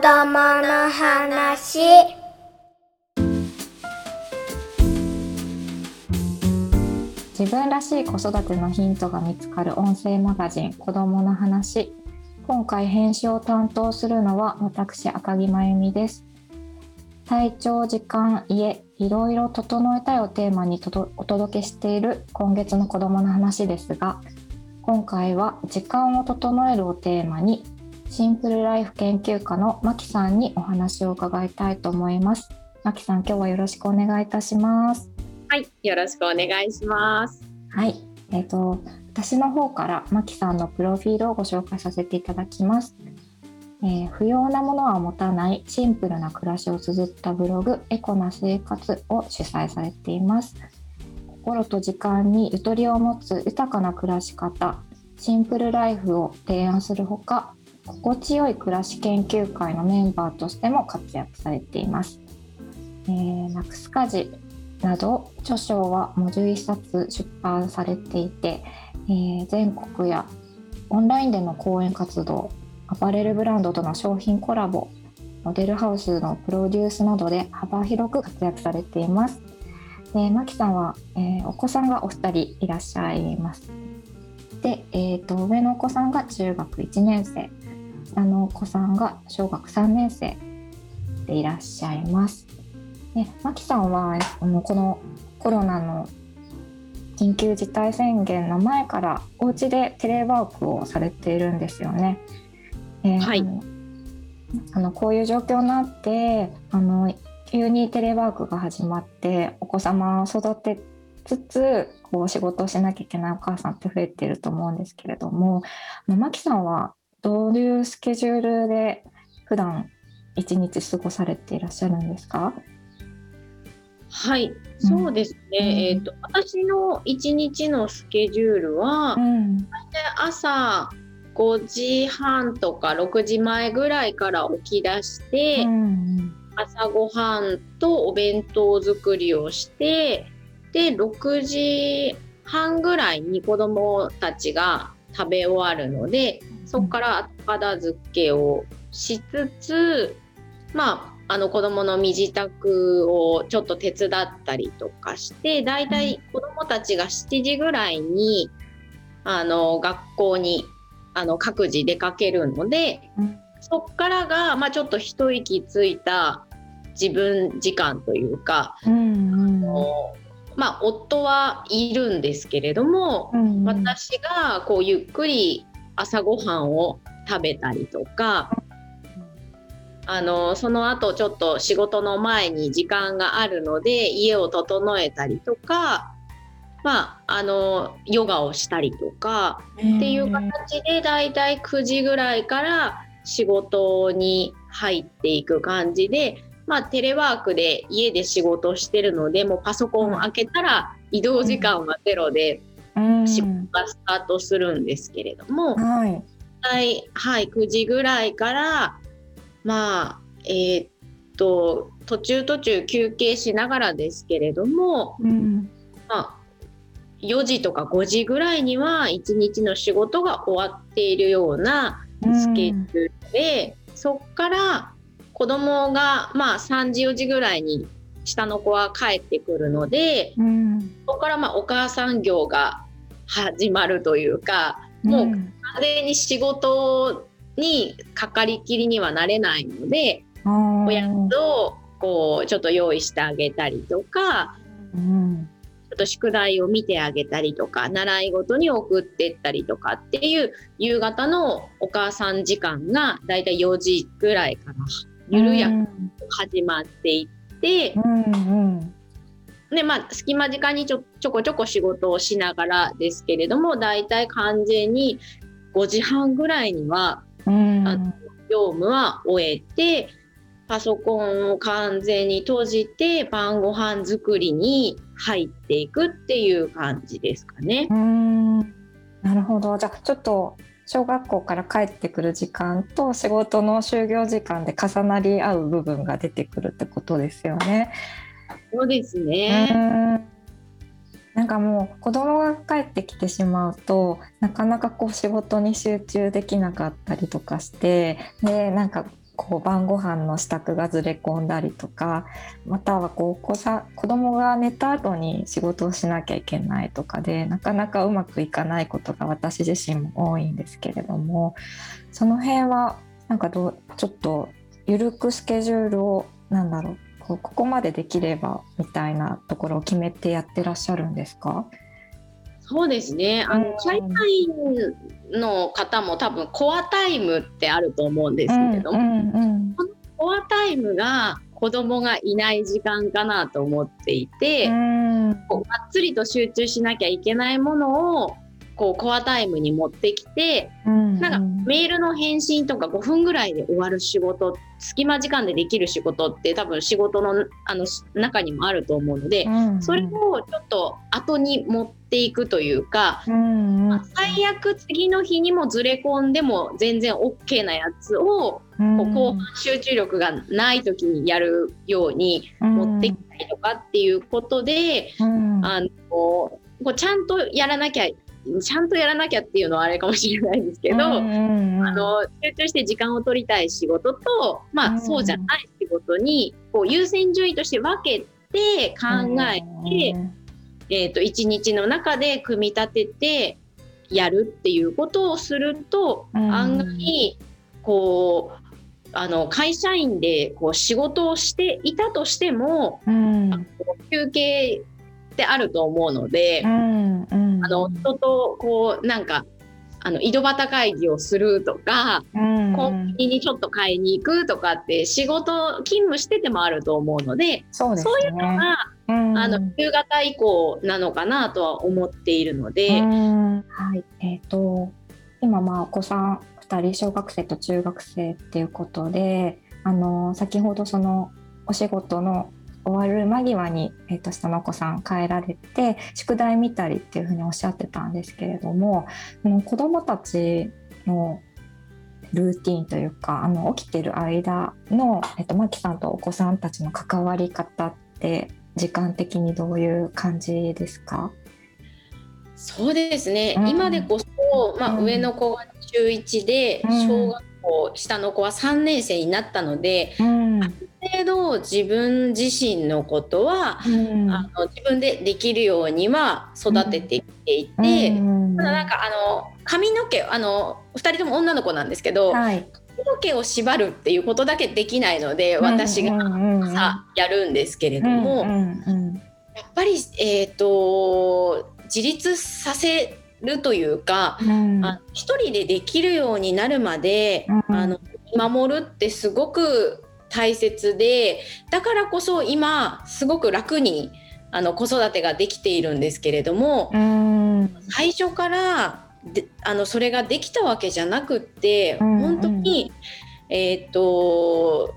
供の話。自分らしい子育てのヒントが見つかる音声マガジン子供の話。今回編集を担当するのは私赤木真由美です。体調時間家いろいろ整えたいをテーマにお届けしている今月の子供の話ですが今回は時間を整えるをテーマにシンプルライフ研究家のマキさんにお話を伺いたいと思います。マキさん、今日はよろしくお願いいたします。はい、よろしくお願いします。はい、えっ、ー、と私の方からマキさんのプロフィールをご紹介させていただきます。えー、不要なものは持たないシンプルな暮らしを綴ったブログエコな生活を主催されています。心と時間にゆとりを持つ豊かな暮らし方、シンプルライフを提案するほか、心地よい暮らし研究会のメンバーとしても活躍されています。えー、ナクスカジなど著書はもう11冊出版されていて、えー、全国やオンラインでの講演活動アパレルブランドとの商品コラボモデルハウスのプロデュースなどで幅広く活躍されています。で、マキさんは、えー、お子さんがお二人いらっしゃいます。で、えーと上のお子さんが中学1年生下のお子さんが小学3年生でいらっしゃいます。で、マキさんはあのこのコロナの緊急事態宣言の前からお家でテレワークをされているんですよね。えー、はい。あのこういう状況になってあの急にテレワークが始まってお子様を育てつつこう仕事をしなきゃいけないお母さんって増えていると思うんですけれどもマキさんはどういうスケジュールで普段一日過ごされていらっしゃるんですか？はい、そうですね。うん、えと私の一日のスケジュールは、うん、大体朝5時半とか6時前ぐらいから起き出して、うん、朝ごはんとお弁当作りをしてで6時半ぐらいに子どもたちが食べ終わるのでそこから後片付けをしつつ、まあ、あの子どもの身支度をちょっと手伝ったりとかしてだいたい子どもたちが7時ぐらいにあの学校にあの各自出かけるので、そっからが、まあ、ちょっと一息ついた自分時間というか、うんうん、あのまあ、夫はいるんですけれども、うんうん、私がこうゆっくり朝ごはんを食べたりとかあのその後ちょっと仕事の前に時間があるので家を整えたりとか、まあ、あのヨガをしたりとかっていう形でだいたい9時ぐらいから仕事に入っていく感じで、まあ、テレワークで家で仕事してるのでもうパソコンを開けたら移動時間はゼロで。仕事がスタートするんですけれども、はい、はい、9時ぐらいからまあえー、っと途中途中休憩しながらですけれども、うん、まあ、4時とか5時ぐらいには1日の仕事が終わっているようなスケジュールで、うん、そっから子供がまあ3時4時ぐらいに下の子は帰ってくるので、うん、そこからまあお母さん業が始まるというかもう完全に仕事にかかりきりにはなれないので、うん、親とこうちょっと用意してあげたりとか、うん、ちょっと宿題を見てあげたりとか習い事に送ってったりとかっていう夕方のお母さん時間がだいたい4時ぐらいから緩やかに始まっていって。うんうんでまあ隙間時間にちょちょこちょこ仕事をしながらですけれども大体完全に5時半ぐらいには、うん、あの業務は終えてパソコンを完全に閉じて晩ご飯作りに入っていくっていう感じですかね。うんなるほどじゃあちょっと小学校から帰ってくる時間と仕事の就業時間で重なり合う部分が出てくるってことですよね。そうですね。なんかもう子供が帰ってきてしまうとなかなかこう仕事に集中できなかったりとかしてでなんかこう晩ご飯の支度がずれ込んだりとかまたはこう子さ子供が寝た後に仕事をしなきゃいけないとかでなかなかうまくいかないことが私自身も多いんですけれどもその辺はなんかどうちょっと緩くスケジュールをなんだろうこうここまでできればみたいなところを決めてやってらっしゃるんですか？そうですね。あの、会社員の方も多分コアタイムってあると思うんですけれども、うんうんうん、このコアタイムが子供がいない時間かなと思っていて、うん、こうがっつりと集中しなきゃいけないものをこうコアタイムに持ってきて、うん。うん、なんかメールの返信とか5分ぐらいで終わる仕事隙間時間でできる仕事って多分仕事のあの中にもあると思うので、うんうん、それをちょっと後に持っていくというか、うんうん、最悪次の日にもずれ込んでも全然 OK なやつを、うん、こう後半集中力がない時にやるように持ってきたりとかっていうことで、うん、あのこうちゃんとやらなきゃちゃんとやらなきゃっていうのはあれかもしれないんですけど、あの集中して時間を取りたい仕事と、まあ、そうじゃない仕事にこう優先順位として分けて考えて、うん、えーと、1日の中で組み立ててやるっていうことをすると、うん、案外こうあの会社員でこう仕事をしていたとしても、うん、休憩ってあると思うので、うんうん、あの人とこうなんかあの井戸端会議をするとか、うん。うん、コンビニにちょっと買いに行くとかって仕事勤務しててもあると思うのでそう、ね,、いうのが、うん、あの夕方以降なのかなとは思っているので。はい。えーと、今まあお子さん2人小学生と中学生っていうことであの先ほどそのお仕事の終わる間際に、えー、と下のお子さん帰られて宿題見たりっていうふうにおっしゃってたんですけれども子どもたちのルーティンというかあの起きてる間の、えっと、マキさんとお子さんたちの関わり方って時間的にどういう感じですか？そうですね、うん、今でこそ、まあ、上の子が中1で、小学校下の子は3年生になったので、うん、程度自分自身のことは、うん、あの自分でできるようには育ててきていて、うん、ただなんかあの髪の毛あの2人とも女の子なんですけど、はい、髪の毛を縛るっていうことだけできないので私がさやるんですけれども、やっぱり、えーと、自立させるというか、うん、あ一人でできるようになるまで、うん、あの守るってすごく大切でだからこそ今すごく楽にあの子育てができているんですけれども最初からであのそれができたわけじゃなくって本当にえー、っと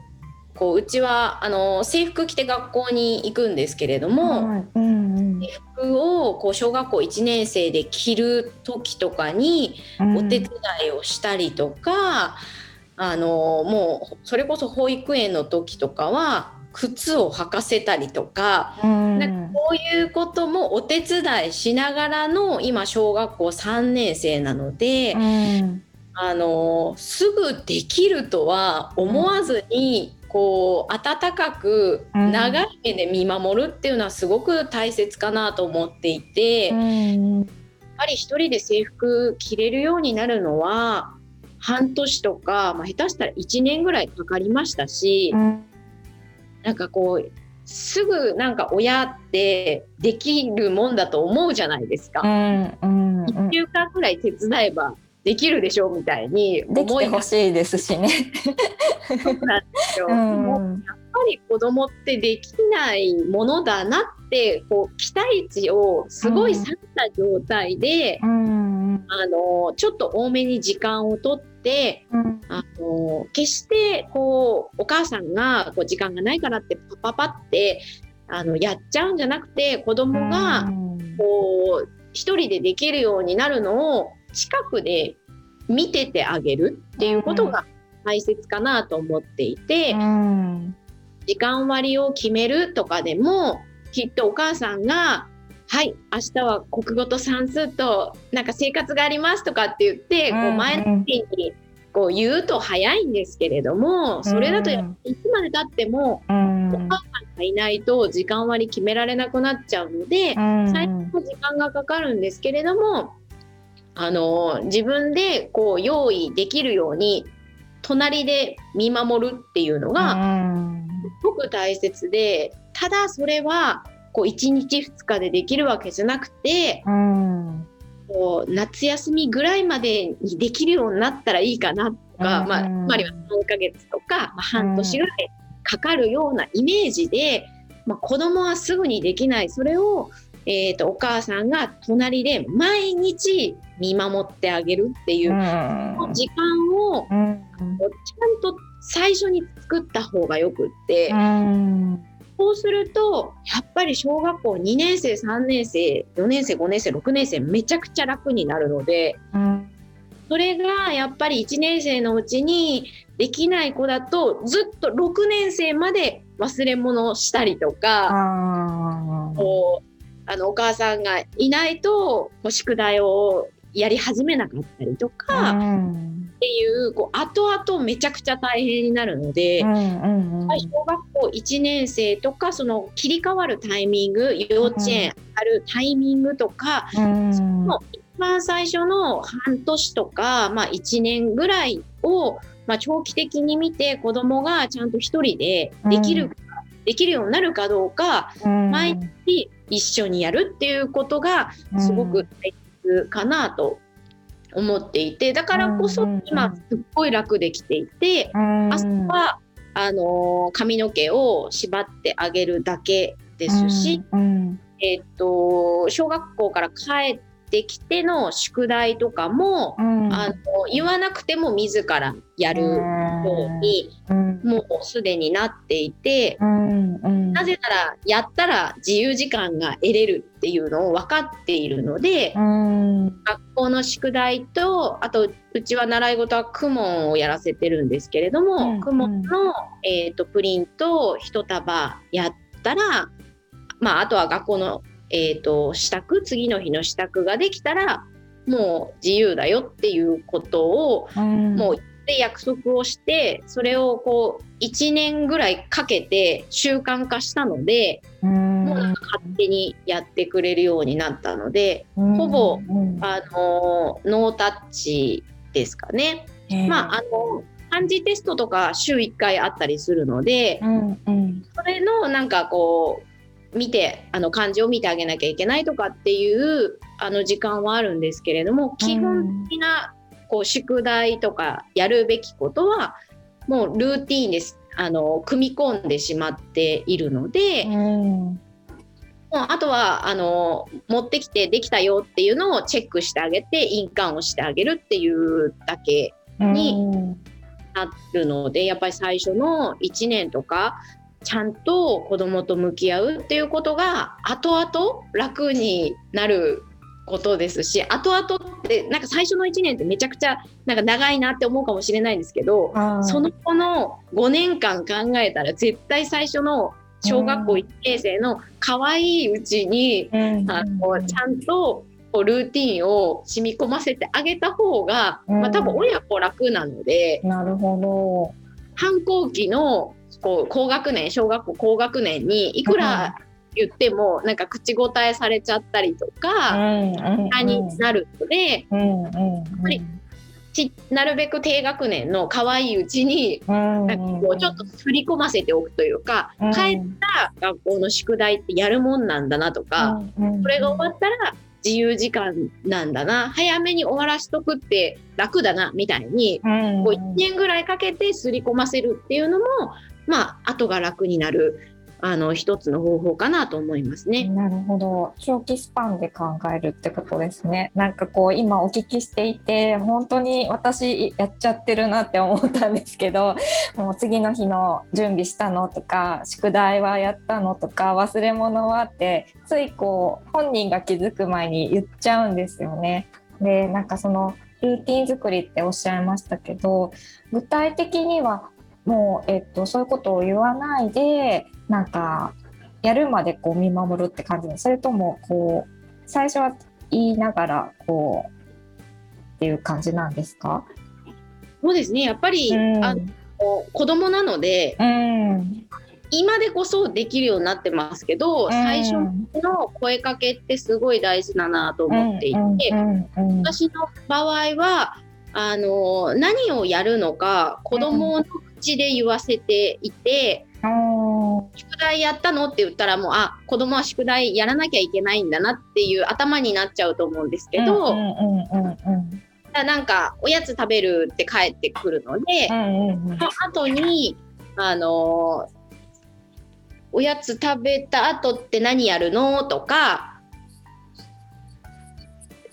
こううちはあの制服着て学校に行くんですけれども、制服をこう小学校1年生で着る時とかにお手伝いをしたりとか、あのもうそれこそ保育園の時とかは靴を履かせたりとか,、なんかこういうこともお手伝いしながらの今小学校3年生なので、あのすぐできるとは思わずに、こう温かく長い目で見守るっていうのはすごく大切かなと思っていて、やっぱり一人で制服着れるようになるのは半年とか、まあ、下手したら1年ぐらいかかりましたし、うん、なんかこうすぐなんか親ってできるもんだと思うじゃないですか。うんうんうん、1週間ぐらい手伝えばできるでしょうみたいに思いほしいですしね。そうなんですよ。うんやっぱり子供ってできないものだなってこう期待値をすごい下げた状態で、うん、あのちょっと多めに時間をとって、うん、あの決してこうお母さんがこう時間がないからってパパパってあのやっちゃうんじゃなくて子供がこう一人でできるようになるのを近くで見ててあげるっていうことが大切かなと思っていて、うん、時間割を決めるとかでもきっとお母さんがはい明日は国語と算数となんか生活がありますとかって言って、こう前の日にこう言うと早いんですけれどもそれだといつまでたっても、お母さんがいないと時間割決められなくなっちゃうので、最初の時間がかかるんですけれどもあの自分でこう用意できるように隣で見守るっていうのがすごく大切でただそれはこう1日2日でできるわけじゃなくて、こう夏休みぐらいまでにできるようになったらいいかなとか、まあ、つまりは3ヶ月とか、まあ、半年ぐらいかかるようなイメージで、まあ、子供はすぐにできない。それを、えーと、お母さんが隣で毎日見守ってあげるっていう、時間を、ちゃんと最初に作った方がよくって。そうするとやっぱり小学校2年生3年生4年生5年生6年生めちゃくちゃ楽になるので、うん、それがやっぱり1年生のうちにできない子だとずっと6年生まで忘れ物したりとかこうあのお母さんがいないと宿題をやり始めなかったりとか。うんっていうこう後々めちゃくちゃ大変になるので、うんうんうん、小学校1年生とかその切り替わるタイミング幼稚園あるタイミングとか、うん、その一番最初の半年とか、まあ、1年ぐらいを、まあ、長期的に見て子どもがちゃんと1人でできる、うん、できるようになるかどうか、うん、毎日一緒にやるっていうことがすごく大切かなと思っていてだからこそ今すっごい楽できていて、朝はあの髪の毛を縛ってあげるだけですし、えっと小学校から帰ってきての宿題とかも、うん、あの言わなくても自らやるように、うん、もうすでになっていて、うん、なぜならやったら自由時間が得れるっていうのを分かっているので、学校の宿題とあとうちは習い事は公文をやらせてるんですけれども、公文の、えーと、プリント1束やったら、まあ、あとは学校のえーと、支度次の日の支度ができたらもう自由だよっていうことを、うん、もうで約束をしてそれをこう1年ぐらいかけて習慣化したので、うん、もう勝手にやってくれるようになったので、うん、ほぼ、あのノータッチですかね。まああの漢字テストとか週1回あったりするので、それのなんかこう見てあの漢字を見てあげなきゃいけないとかっていうあの時間はあるんですけれども、基本的なこう宿題とかやるべきことはもうルーティーンです。あの組み込んでしまっているので、うん、もうあとはあの持ってきてできたよっていうのをチェックしてあげて印鑑をしてあげるっていうだけになるので、やっぱり最初の1年とかちゃんと子供と向き合うっていうことが後々楽になることですし後々ってなんか最初の1年ってめちゃくちゃなんか長いなって思うかもしれないんですけどその子の5年間考えたら絶対最初の小学校1年生の可愛いうちに、あのちゃんとこうルーティンを染み込ませてあげた方が、まあ、多分親子楽なので。なるほど。反抗期のこう高学年小学校高学年にいくら言ってもなんか口答えされちゃったりとか、になるので、なるべく低学年の可愛いうちに、なんうちょっと振り込ませておくというか、帰った学校の宿題ってやるもんなんだなとか、それが終わったら自由時間なんだな早めに終わらしとくって楽だなみたいに、こう1年ぐらいかけて刷り込ませるっていうのもまあ後が楽になるあの一つの方法かなと思いますね。なるほど長期スパンで考えるってことですね。なんかこう今お聞きしていて本当に私やっちゃってるなって思ったんですけどもう次の日の準備したのとか宿題はやったのとか忘れ物はってついこう本人が気づく前に言っちゃうんですよね。でなんかそのルーティン作りっておっしゃいましたけど具体的にはもう、えっと、そういうことを言わないでなんかやるまでこう見守るって感じでそれともこう最初は言いながらこうっていう感じなんですか？そうですね。やっぱり、うん、あの子供なので、うん、今でこそできるようになってますけど、うん、最初の声かけってすごい大事だなと思っていて、私の場合はあの何をやるのか子供の口で言わせていて、宿題やったのって言ったらもうあ子供は宿題やらなきゃいけないんだなっていう頭になっちゃうと思うんですけど、なんかおやつ食べるって帰ってくるので、その後にあのおやつ食べた後って何やるのとか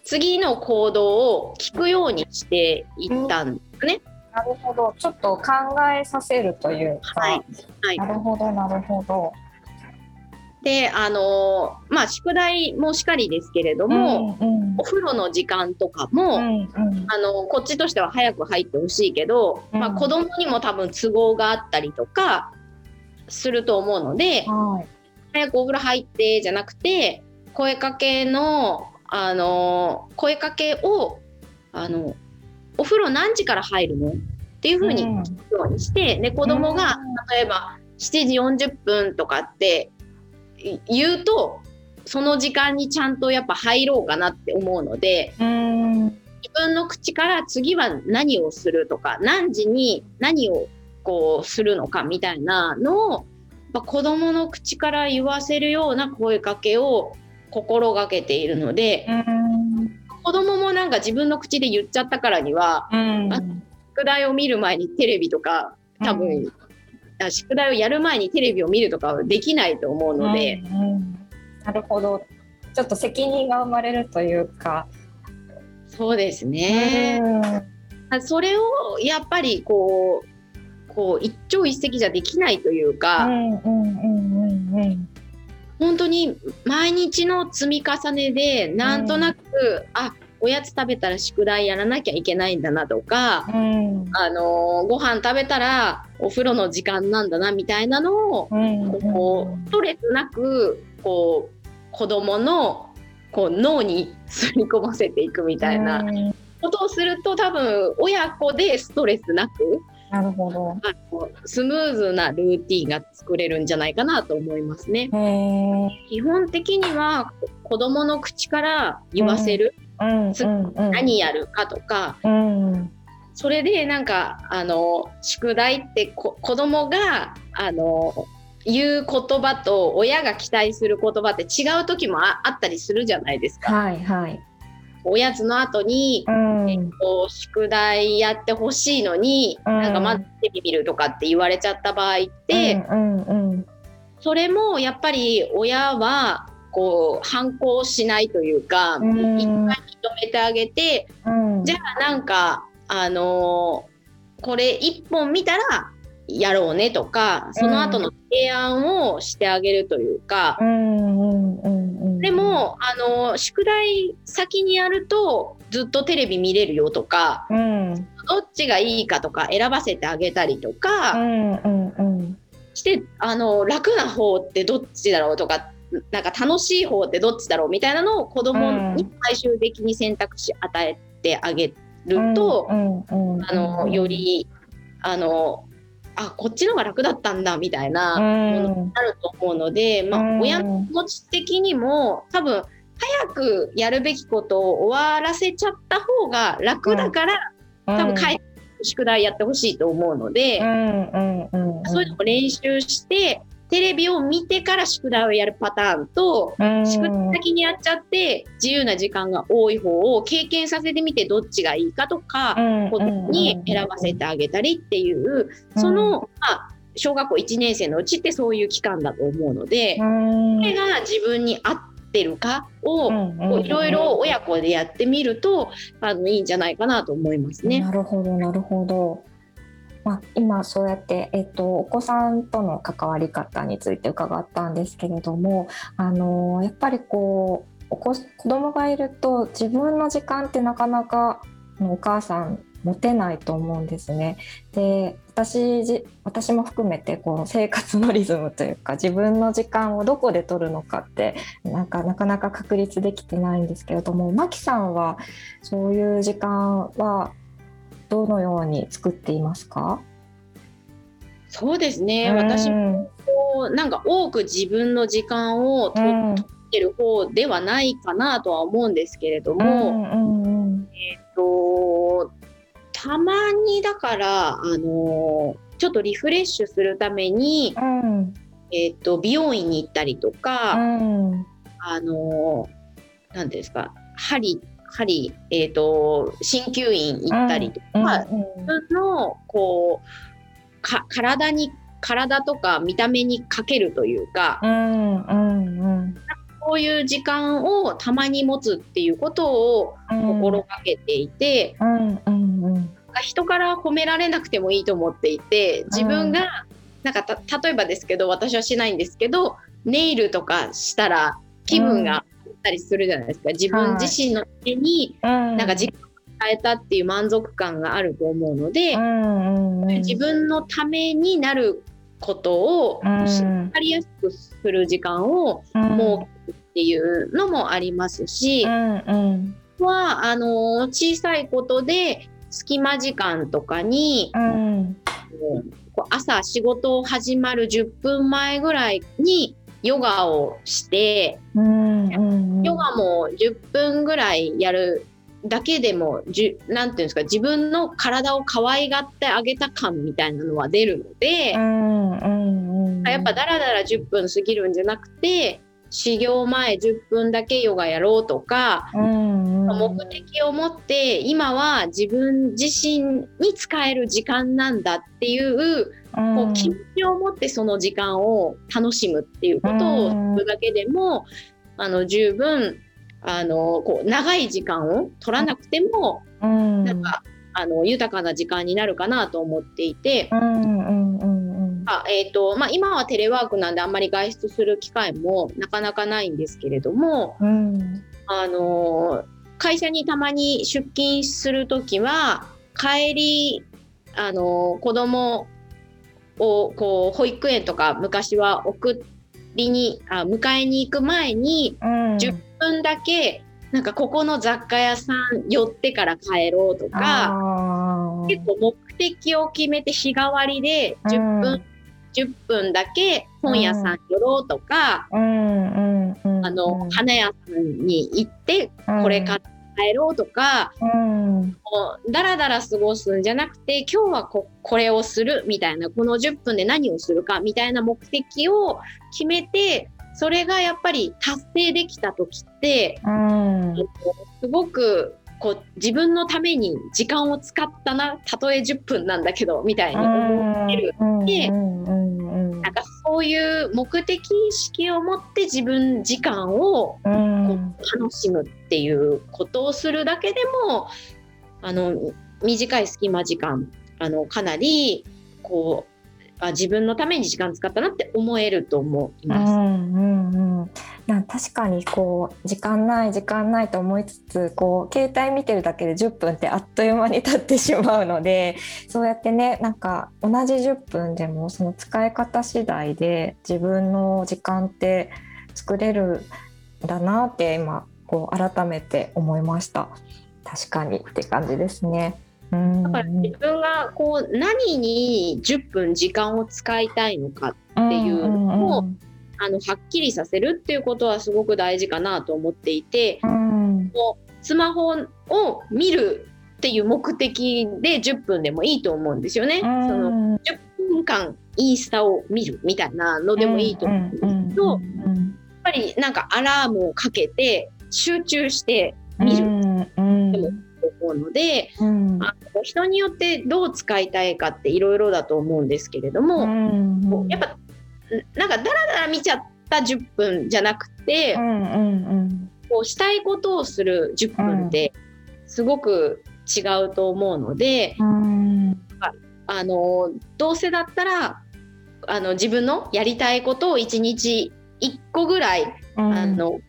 次の行動を聞くようにしていったんですね。なるほど。ちょっと考えさせるというか、はい。はい、なるほどなるほど。であのまあ宿題もしかりですけれども、うんうん、お風呂の時間とかも、うんうん、あのこっちとしては早く入ってほしいけど、うん、まあ、子供にも多分都合があったりとかすると思うので、はい、早くお風呂入ってじゃなくて声かけのあの声かけをあのお風呂何時から入るの？っていうふうに聞くようにして、うん、で子供が例えば7時40分とかって言うとその時間にちゃんとやっぱ入ろうかなって思うので、うん、自分の口から次は何をするとか何時に何をこうするのかみたいなのを、まあ、子供の口から言わせるような声かけを心がけているので、うん、子供もなんか自分の口で言っちゃったからには、うん、宿題を見る前にテレビとか多分、うん宿題をやる前にテレビを見るとかはできないと思うので、うんうん、なるほど。ちょっと責任が生まれるというか。そうですね、うん、それをやっぱりこうこう一朝一夕じゃできないというか、本当に毎日の積み重ねでなんとなく、うん、あおやつ食べたら宿題やらなきゃいけないんだなとか、うん、あのご飯食べたらお風呂の時間なんだなみたいなのを、うん、こうストレスなくこう子供のこう脳にすり込ませていくみたいなことをすると多分親子でストレスなくなるほど。スムーズなルーティンが作れるんじゃないかなと思いますね。基本的には子供の口から言わせる、何やるかとか、うん、それでなんかあの宿題ってこ子供があの言う言葉と親が期待する言葉って違う時もあったりするじゃないですか。はいはい、おやつの後に、うん、えっと、宿題やってほしいのに、うん、なんかまずテレビ見るとかって言われちゃった場合って、うんうんうん、それもやっぱり親はこう反抗しないというか、うん、一回認めてあげて、うん、じゃあなんかあのー、これ一本見たらやろうねとかその後の提案をしてあげるというか、うん、でもあのー、宿題先にやるとずっとテレビ見れるよとか、どっちがいいかとか選ばせてあげたりとか、してあの楽な方ってどっちだろうとかなんか楽しい方ってどっちだろうみたいなのを子供に最終的に選択肢与えてあげると、あのよりあのあこっちのが楽だったんだみたいなものになると思うので、まあ、親の気持ち的にも多分早くやるべきことを終わらせちゃった方が楽だから、多分帰って宿題やってほしいと思うので、そういうのを練習してテレビを見てから宿題をやるパターンと、宿題先にやっちゃって自由な時間が多い方を経験させてみてどっちがいいかとか、に選ばせてあげたりっていう、その、まあ、小学校1年生のうちってそういう期間だと思うので、これが自分に合ってるかをいろいろ親子でやってみるとあのいいんじゃないかなと思いますね。なるほどなるほど。まあ、今そうやって、えっと、お子さんとの関わり方について伺ったんですけれどもあのやっぱりこうお子子供がいると自分の時間ってなかなかお母さん持てないと思うんですね。で私私も含めてこの生活のリズムというか自分の時間をどこで取るのかってなんかなかなか確立できてないんですけれどもマキさんはそういう時間はどのように作っていますか？そうですね、うん、私もなんか多く自分の時間をと、うん、ってる方ではないかなとは思うんですけれども、うんうんうん、えっ、ー、とたまにだからあのちょっとリフレッシュするために、えっ、ー、と美容院に行ったりとか、あの何ですか針針、えーと、鍼灸院行ったりとか、うん、自分のこうか体に体とか見た目にかけるというか、うんうんうん、こういう時間をたまに持つっていうことを心がけていて、うんうんうん、人から褒められなくてもいいと思っていて自分が、なんか例えばですけど私はしないんですけどネイルとかしたら気分がったりするじゃないですか。自分自身の手になんか時間を変えたっていう満足感があると思うので、自分のためになることを分かりやすくする時間を設けるっていうのもありますし、はあの小さいことで隙間時間とかに、うん、朝仕事始まる10分前ぐらいにヨガをして、うんうんうん、ヨガも10分ぐらいやるだけでもじゅなんていうんですか自分の体を可愛がってあげた感みたいなのは出るので、うんうんうん、やっぱだらだら10分過ぎるんじゃなくて始業前10分だけヨガやろうとか、うんうん、目的を持って今は自分自身に使える時間なんだっていうこう気持ちを持ってその時間を楽しむっていうことをするだけでも、あの十分あのこう長い時間を取らなくても、なんかあの豊かな時間になるかなと思っていて。あえーとまあ、今はテレワークなんであんまり外出する機会もなかなかないんですけれども、うん、あの会社にたまに出勤する時は帰りあの子供をこう保育園とか昔は送りにあ迎えに行く前に10分だけ、なんかここの雑貨屋さん寄ってから帰ろうとか結構目的を決めて日替わりで10分、うん、10分だけ本屋さん寄ろうとか、うん、あの花屋さんに行ってこれ買って帰ろうとか、うん、だらだら過ごすんじゃなくて今日はここれをするみたいなこの10分で何をするかみたいな目的を決めてそれがやっぱり達成できた時って、うん、すごくこう自分のために時間を使ったなたとえ10分なんだけどみたいに思ってる。で、なんかそういう目的意識を持って自分時間をこう楽しむっていうことをするだけでもあの短い隙間時間あのかなりこうあ自分のために時間使ったなって思えると思います。うんうんうん、な確かにこう時間ない時間ないと思いつつこう携帯見てるだけで10分ってあっという間に経ってしまうのでそうやってねなんか同じ10分でもその使い方次第で自分の時間って作れるんだなって今こう改めて思いました。確かにって感じですね。だから自分がこう何に10分時間を使いたいのかっていうのを、あのはっきりさせるっていうことはすごく大事かなと思っていて、もうスマホを見るっていう目的で10分でもいいと思うんですよね。その10分間インスタを見るみたいなのでもいいと思うんですけど、やっぱりなんかアラームをかけて集中して見る。思うので、うん、あの人によってどう使いたいかっていろいろだと思うんですけれども、うんうん、やっぱなんかだらだら見ちゃった10分じゃなくて、うんうんうん、こうしたいことをする10分ってすごく違うと思うので、うん、あのどうせだったらあの自分のやりたいことを1日1個ぐらい、うん、あの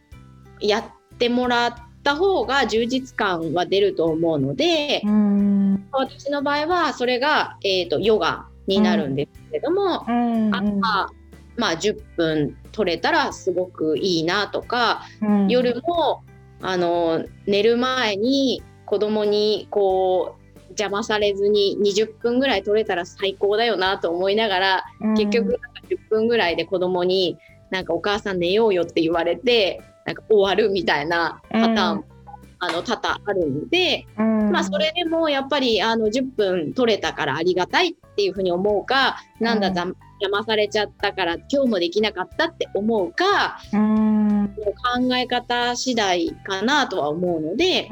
やってもらって。った方が充実感は出ると思うので、私の場合はそれが、えーと、ヨガになるんですけれども、うん。あとは、まあ、10分取れたらすごくいいなとか、うん、夜もあの寝る前に子供にこう邪魔されずに20分ぐらい取れたら最高だよなと思いながら、結局なんか10分ぐらいで子供になんかお母さん寝ようよって言われてなんか終わるみたいなパターンも、あの多々あるので、まあそれでもやっぱりあの10分取れたからありがたいっていうふうに思うか、なんだ邪魔されちゃったから今日もできなかったって思うか、うん、考え方次第かなとは思うので、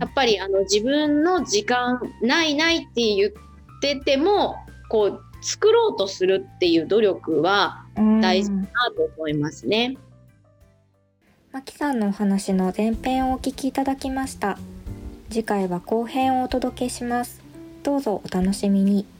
やっぱりあの自分の時間ないないって言っててもこう作ろうとするっていう努力は大事かなと思いますね。マキさんのお話の前編をお聞きいただきました。次回は後編をお届けします。どうぞお楽しみに。